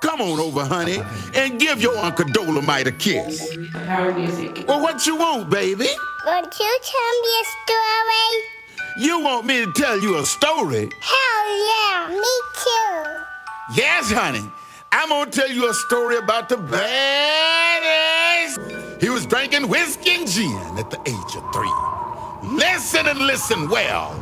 Come on over, honey, and give your Uncle Dolemite a kiss. Power music. Well, what you want, baby? Won't you tell me a story? You want me to tell you a story? Hell yeah, me too. Yes, honey. I'm gonna tell you a story about the badass. He was drinking whiskey and gin at the age of three. Listen and listen well.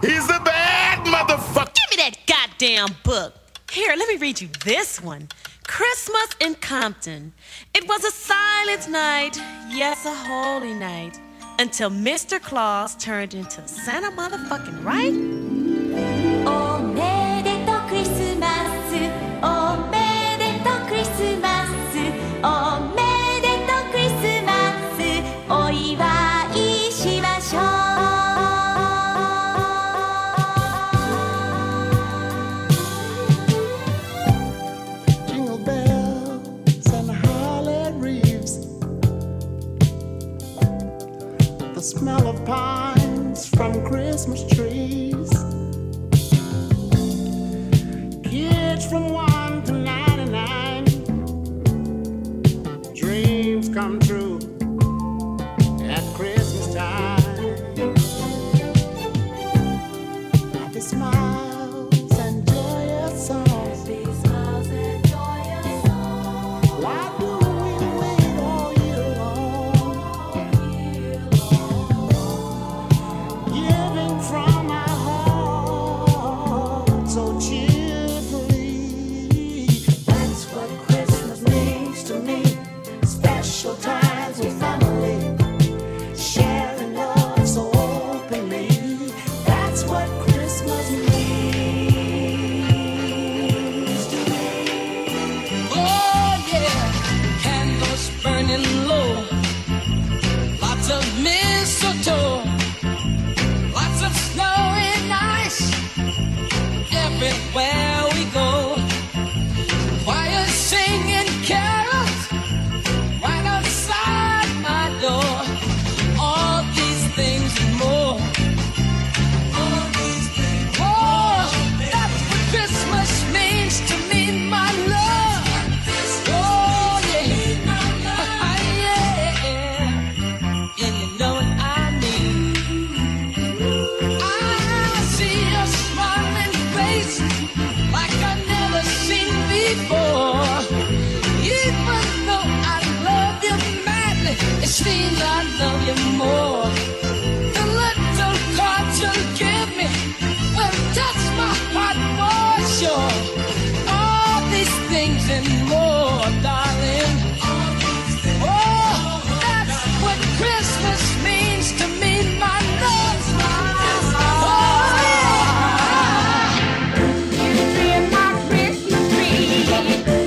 He's a bad motherfucker. Give me that goddamn book. Here, let me read you this one. Christmas in Compton. It was a silent night, yes, a holy night, until Mr. Claus turned into Santa motherfucking right. Pines from Christmas trees. Kids from Promises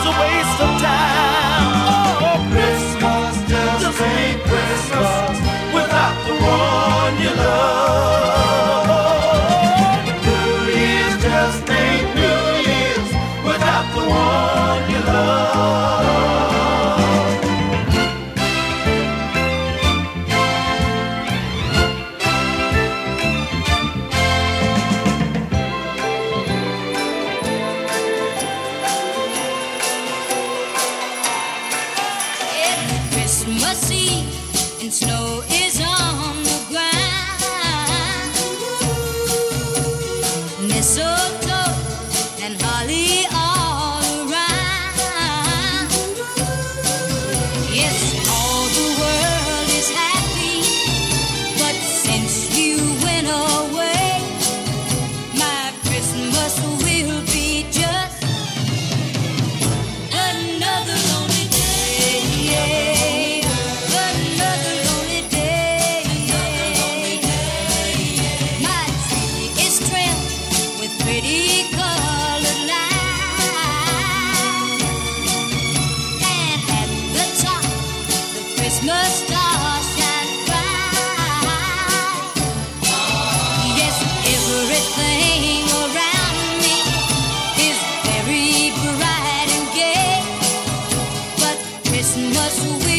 was a waste of time. much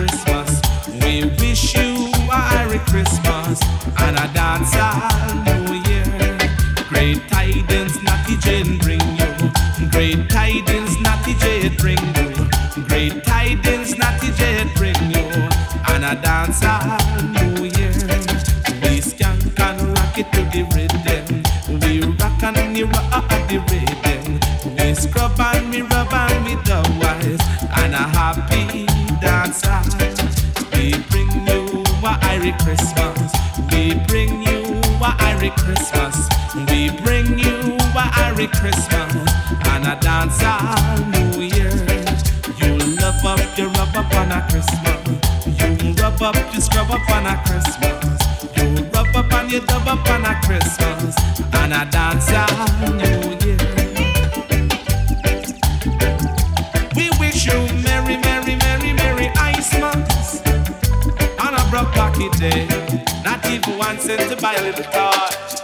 Christmas. We wish you a Merry Christmas and a dance Christmas. We bring you a Irish Christmas. We bring you a Irish Christmas and a dance all New Year. You'll love up your rub up on a Christmas. You'll rub up your scrub up on a Christmas. You'll rub up and you dub up on a Christmas and a dance all New Year. pocket. Not even one cent to buy a little toy.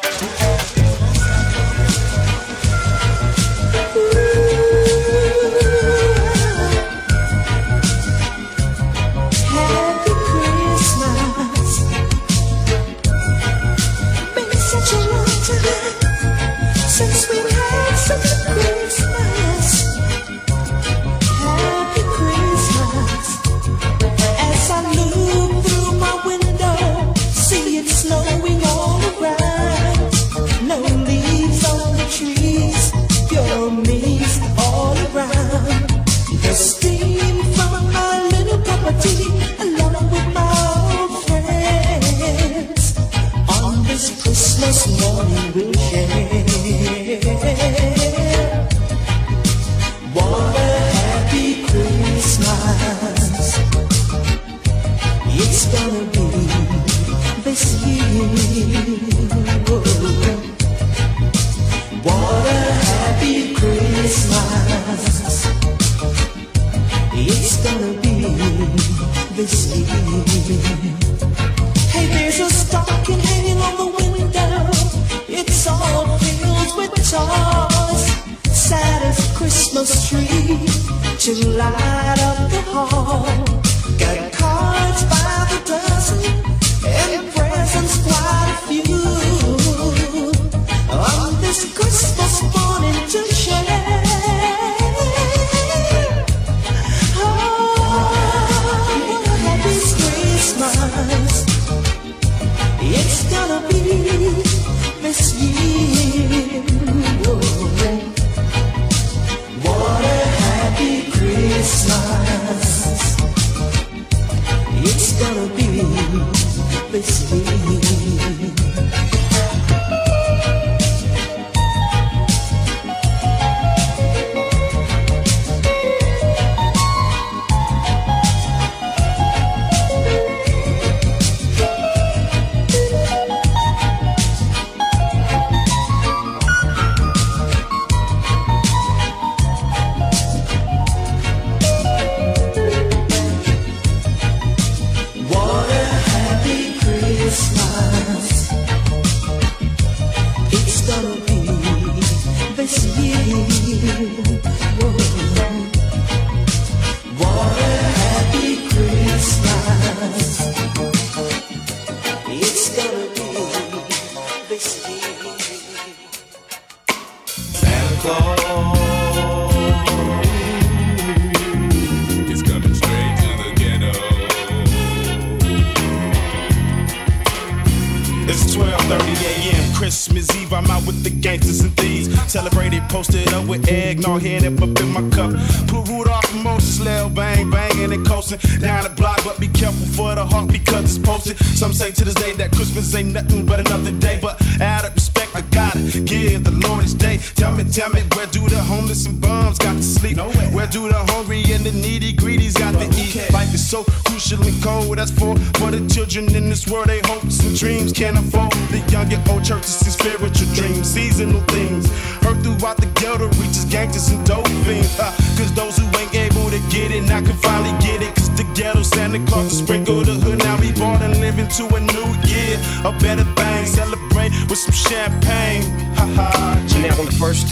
Can't afford. The young and old churches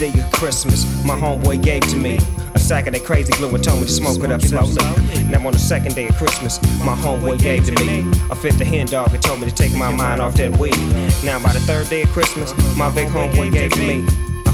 of Christmas, my homeboy gave to me a sack of that crazy glue and told me to smoke it up slowly. Now on the second day of Christmas, my homeboy gave to me a fifth of hen dog and told me to take my mind off that weed. Now by the third day of Christmas, my big homeboy gave to me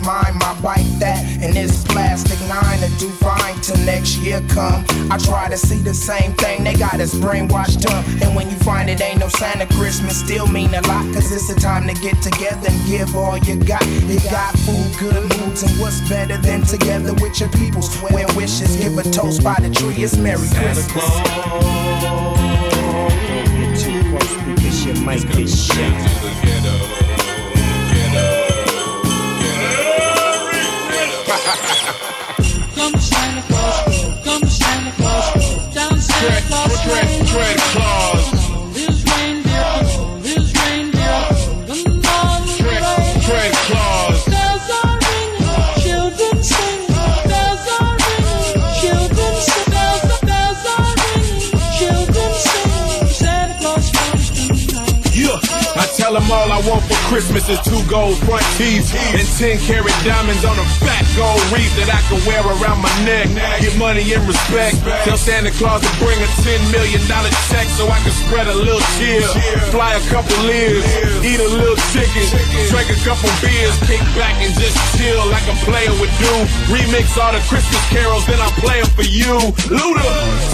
mine. My bike that and this plastic nine to do fine till next year come. I try to see the same thing, they got us brainwashed up. And when you find it ain't no sign of Christmas, still mean a lot. Cause it's the time to get together and give all you got. You got food, good moods, and what's better than together with your peoples? Where wishes, give a toast by the tree, it's Merry Christmas. Don't Get too close because you might get shot. Down Santa Claus Lane. Them all I want for Christmas is two gold front teeth and 10 karat diamonds on a fat gold wreath that I can wear around my neck. Get money and respect. Tell Santa Claus to bring a $10 million check so I can spread a little cheer. Fly a couple years, eat a little chicken, drink a couple beers, kick back and just chill like a player would do. Remix all the Christmas carols, then I play them for you. Luda,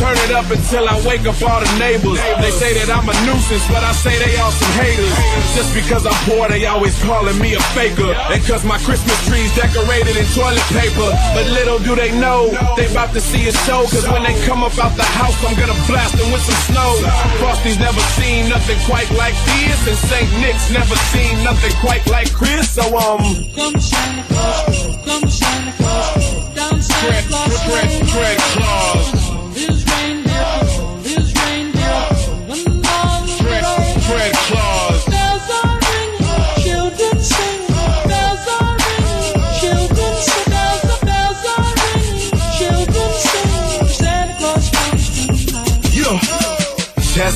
turn it up until I wake up all the neighbors. They say that I'm a nuisance, but I say they all some haters. Just because I'm poor, they always calling me a faker. And cause my Christmas tree's decorated in toilet paper. But little do they know, they about to see a show. Cause when they come up out the house, I'm gonna blast them with some snow. Frosty's never seen nothing quite like this. And St. Nick's never seen nothing quite like Chris. So, um, Come Santa Claus, come Santa Claus, down Santa Fred, Claus Fred, Lane. Fred Claus.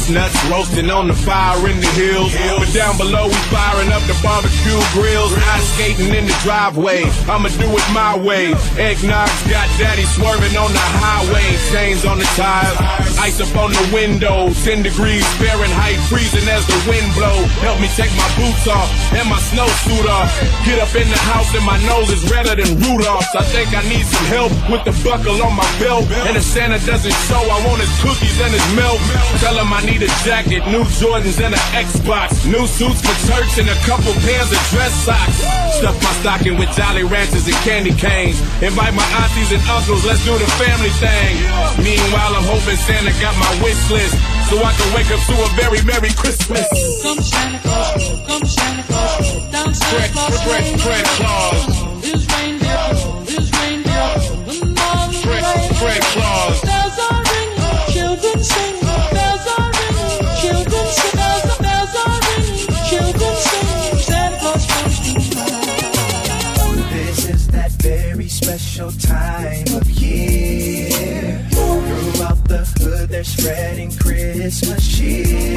Chestnuts roasting on the fire in the hills. But down below, we firing up the barbecue grills. Ice skating in the driveway. I'ma do it my way. Eggnog's got daddy swerving on the highway. Chains on the tires. Ice up on the window. 10 degrees Fahrenheit, freezing as the wind blow. Help me take my boots off and my snowsuit off. Get up in the house and my nose is redder than Rudolph's. I think I need some help with the buckle on my belt. And if Santa doesn't show, I want his cookies and his milk. Tell him I need a jacket, new Jordans and an Xbox. New suits for church and a couple pairs of dress socks. Stuff my stocking with Jolly Ranchers and candy canes. Invite my aunties and uncles, let's do the family thing. Meanwhile, I'm hoping Santa got my wish list. So I can wake up to a very Merry Christmas. Come Santa Claus, come Santa Claus, down Santa Claus. Fred Claus. His reindeer, his reindeer, the. Fred Claus. Bells are ringing, children sing. Special time of year. Throughout the hood, they're spreading Christmas cheer.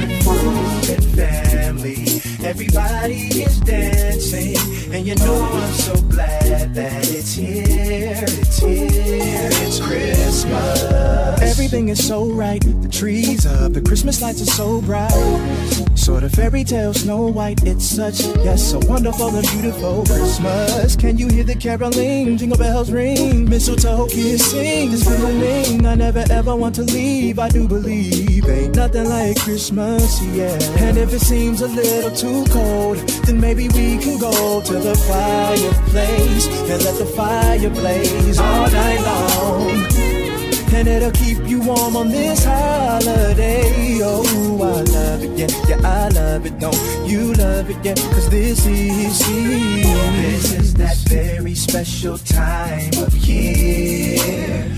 And family, Everybody is dancing, and you know I'm so glad that it's here. It's here. It's Christmas. Everything is so right. The trees up, the Christmas lights are so bright. Sort of fairy tale, Snow White. It's such, yes, so wonderful and beautiful Christmas. Can you hear the caroling? Jingle bells ring, mistletoe kissing. This feeling I never ever want to leave. I do believe ain't nothing like Christmas, yeah. And if it seems a little too cold, then maybe we can go to the fireplace and let the fire blaze all night long. And it'll keep you warm on this holiday. Oh, I love it, yeah, yeah, I love it. Don't you love it, yeah? Cause this is here. This is that very special time of year.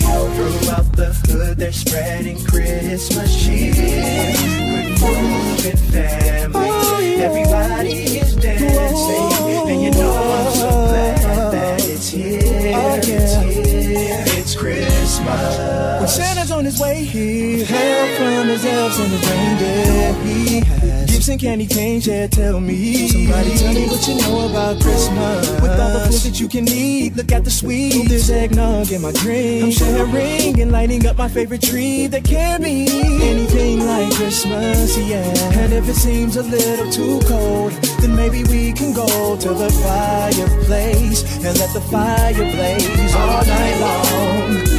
Throughout the hood, they're spreading Christmas cheer. With food and family, everybody is dancing. And you know I'm so glad that it's here. Oh, it's here. It's Christmas. When Santa's on his way here, help from his elves and his reindeer. And canes, yeah, tell me. Somebody tell me what you know about Christmas. With all the food that you can eat, look at the sweets. There's eggnog in my drink. I'm sharing and lighting up my favorite tree. There can't be anything like Christmas, yeah. And if it seems a little too cold, then maybe we can go to the fireplace and let the fire blaze all night long.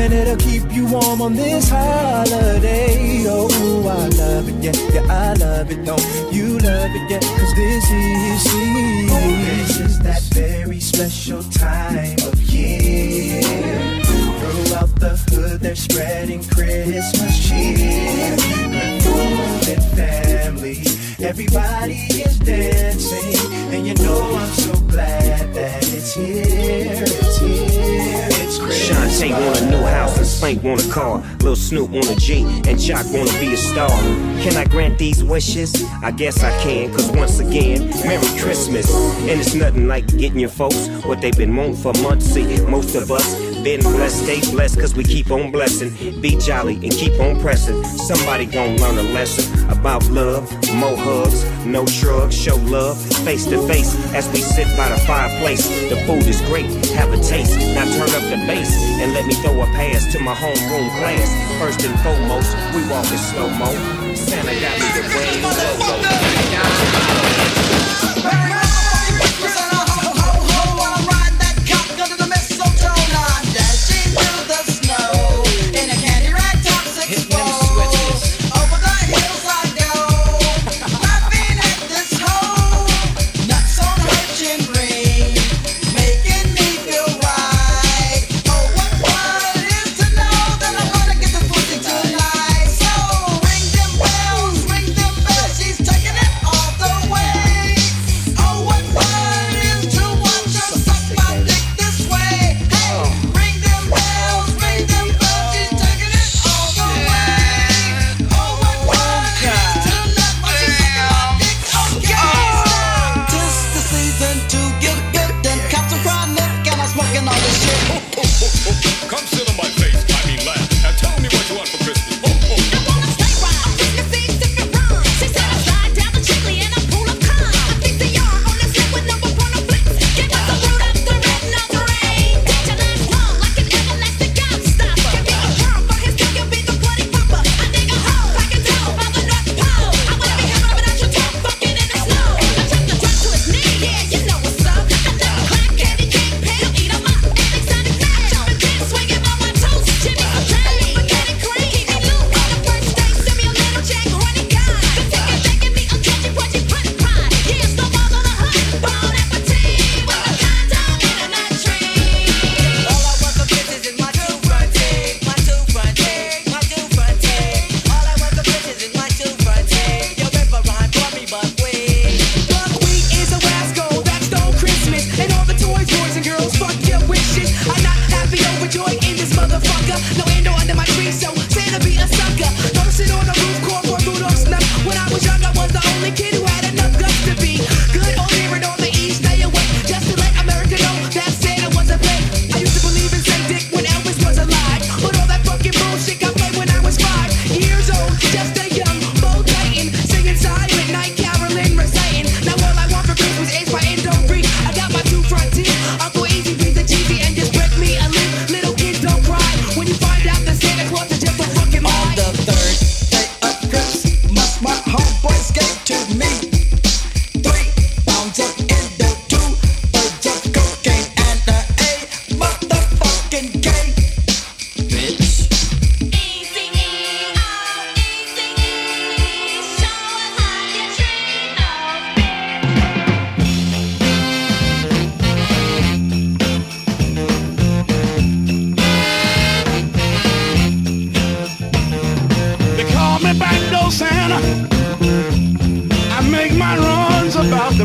And it'll keep you warm on this holiday. Oh, I love it, yeah, yeah, I love it. Don't you love it, yeah? Cause this is This is that very special time of year. Throughout the hood, they're spreading Christmas cheer. Food and family, everybody is dancing. And you know I'm so glad that it's here. It's here. Christmas. Shantae want a new house and Spank want a car. Lil Snoop want a G and Jock wanna be a star. Can I grant these wishes? I guess I can, cause once again, Merry Christmas. And it's nothing like getting your folks what they've been wanting for months. See, most of us been blessed, stay blessed, cause we keep on blessing. Be jolly and keep on pressing. Somebody gon' learn a lesson about love, more hugs, no shrugs, show love, face to face as we sit by the fireplace. The food is great, have a taste. Now turn up the bass and let me throw a pass to my homeroom class. First and foremost, we walk in slow mo. Santa got me the so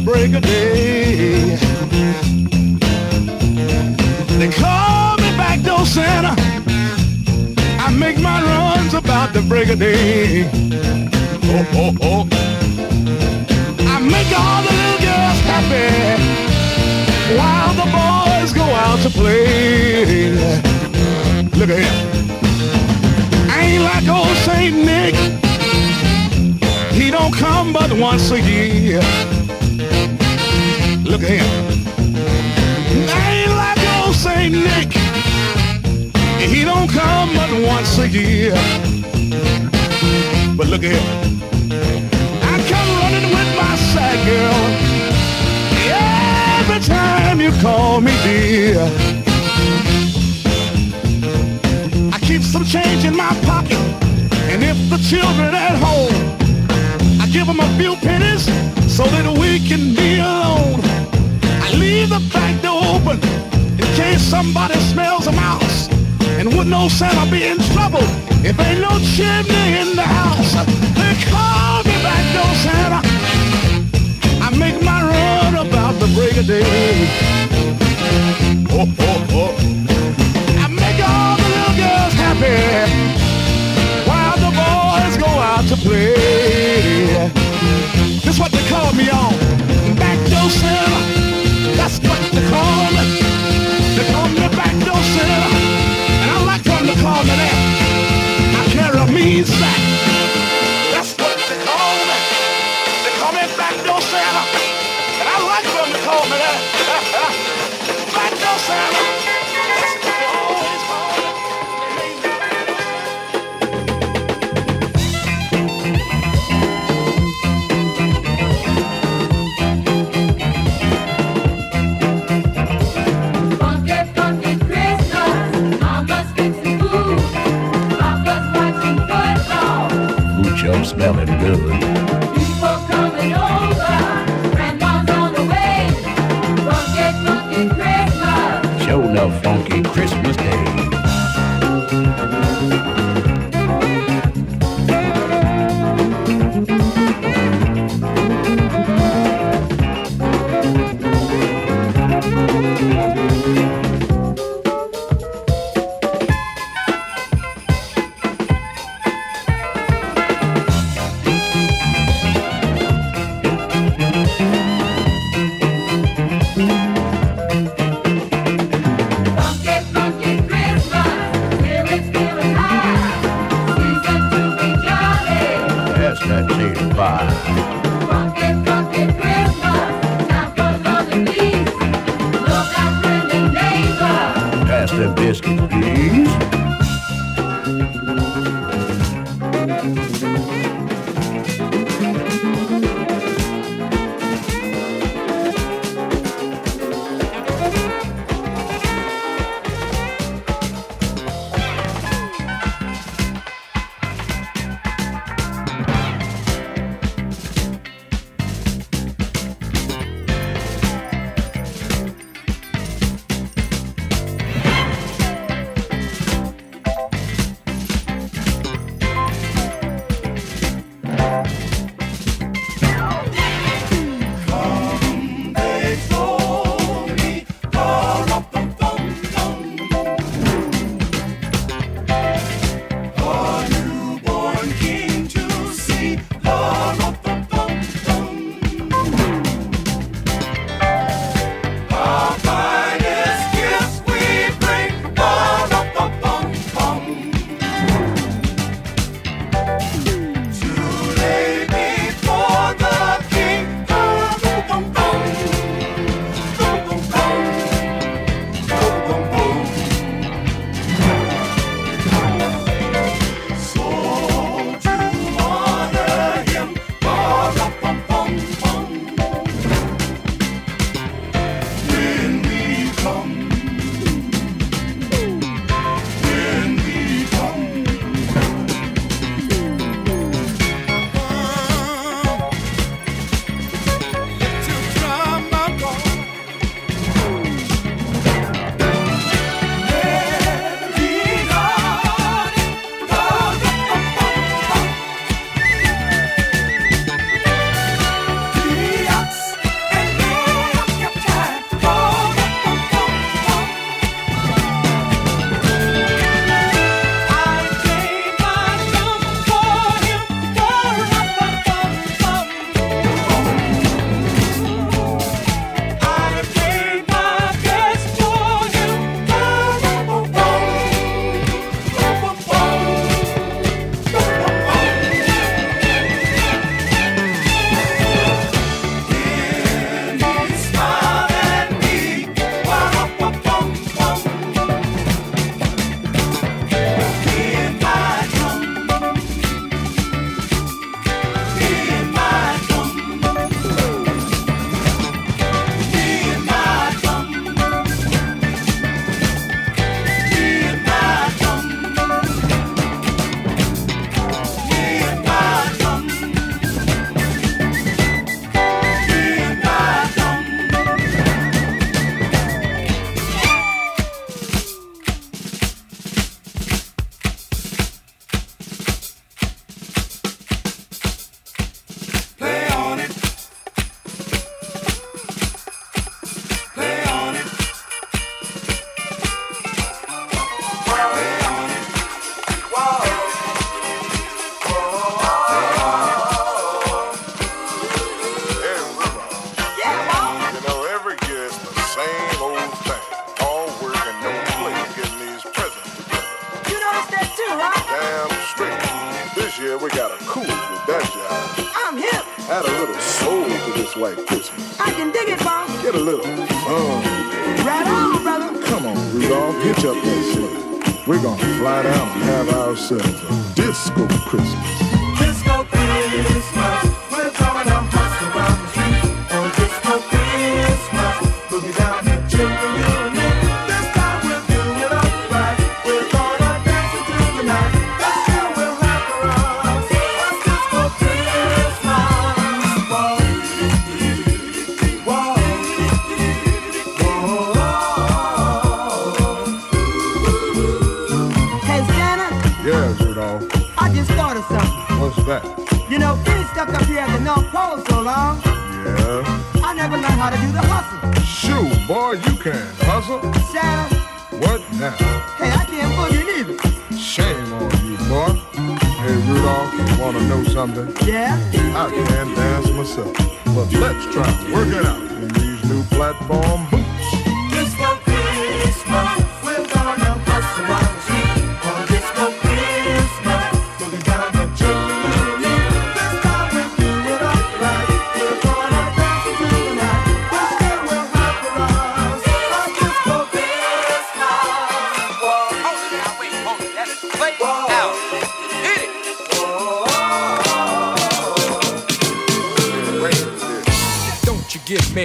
break of day. They call me back door Santa. I make my runs about the break of day. Oh, oh, oh. I make all the little girls happy while the boys go out to play. Look at. I ain't like old Saint Nick. He don't come but once a year. Look at him. I ain't like old Saint Nick. He don't come but once a year. But look at him. I come running with my sack girl. Every time you call me dear. I keep some change in my pocket. And if the children at home, I give them a few pennies so that we can be alone. Leave the back door open in case somebody smells a mouse. And would no Santa be in trouble if ain't no chimney in the house? They call me back door Santa. I make my run about the break of day. Oh, oh, oh. I make all the little girls happy while the boys go out to play. Please. I can dig it, boss. Get a little fun. Right on, brother. Come on, Rudolph, hitch up that sleigh. We're gonna fly down and have ourselves a disco Christmas. Can hustle. Santa, What now? hey, I can't boogie neither. Shame on you, boy. Hey, Rudolph, wanna know something? Yeah?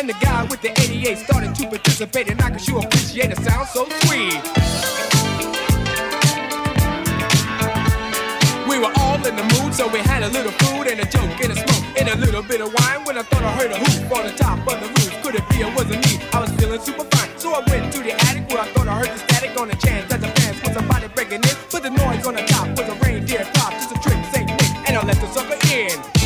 And the guy with the 88 started to participate, and I could sure appreciate a sound so sweet. We were all in the mood, so we had a little food and a joke and a smoke and a little bit of wine. When I thought I heard a hoop on the top of the roof, could it be it wasn't me? I was feeling super fine, so I went to the attic where I thought I heard the static on the chance that the fans was somebody breaking in. Put the noise on the top was a reindeer top, just a trick, Saint Nick, and I let the sucker in.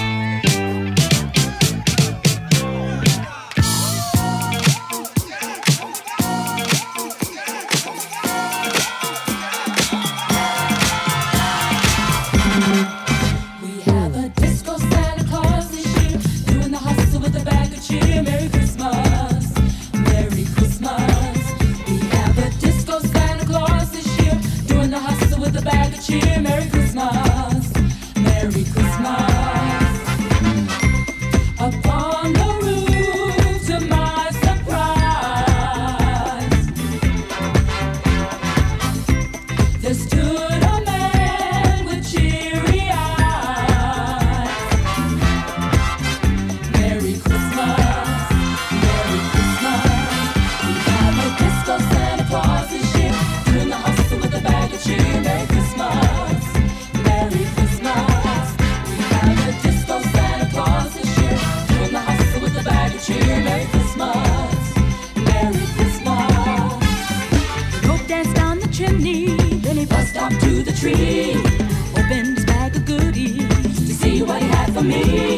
Me.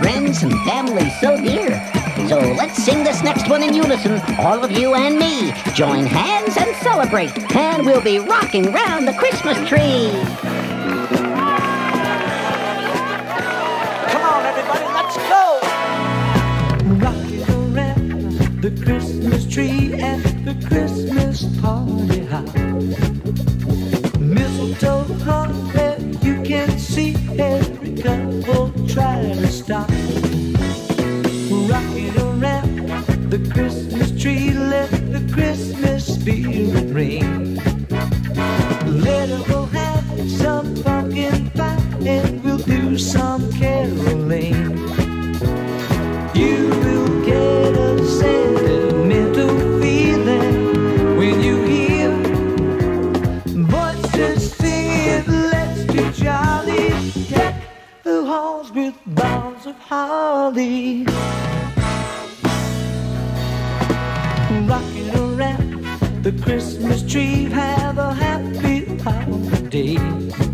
friends and family so dear. So let's sing this next one in unison, all of you and me. Join hands and celebrate, and we'll be rocking round the Christmas tree. Come on, everybody, let's go! Rocking around the Christmas tree at the Christmas party house. Rocking around the Christmas tree, have a happy holiday.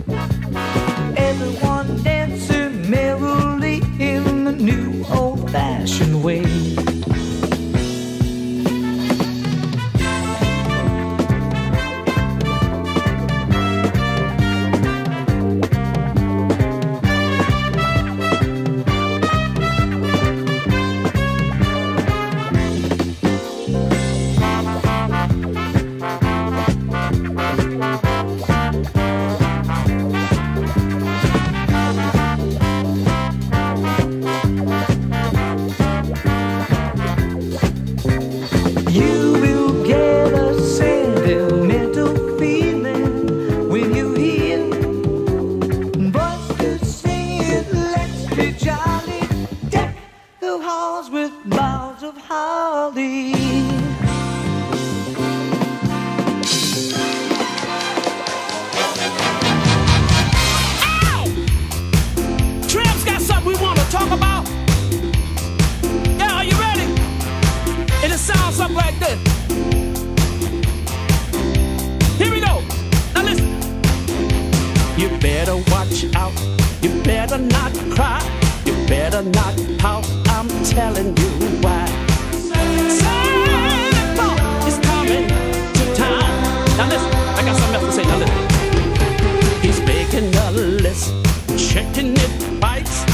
sing a little. He's making a list, checking if bites.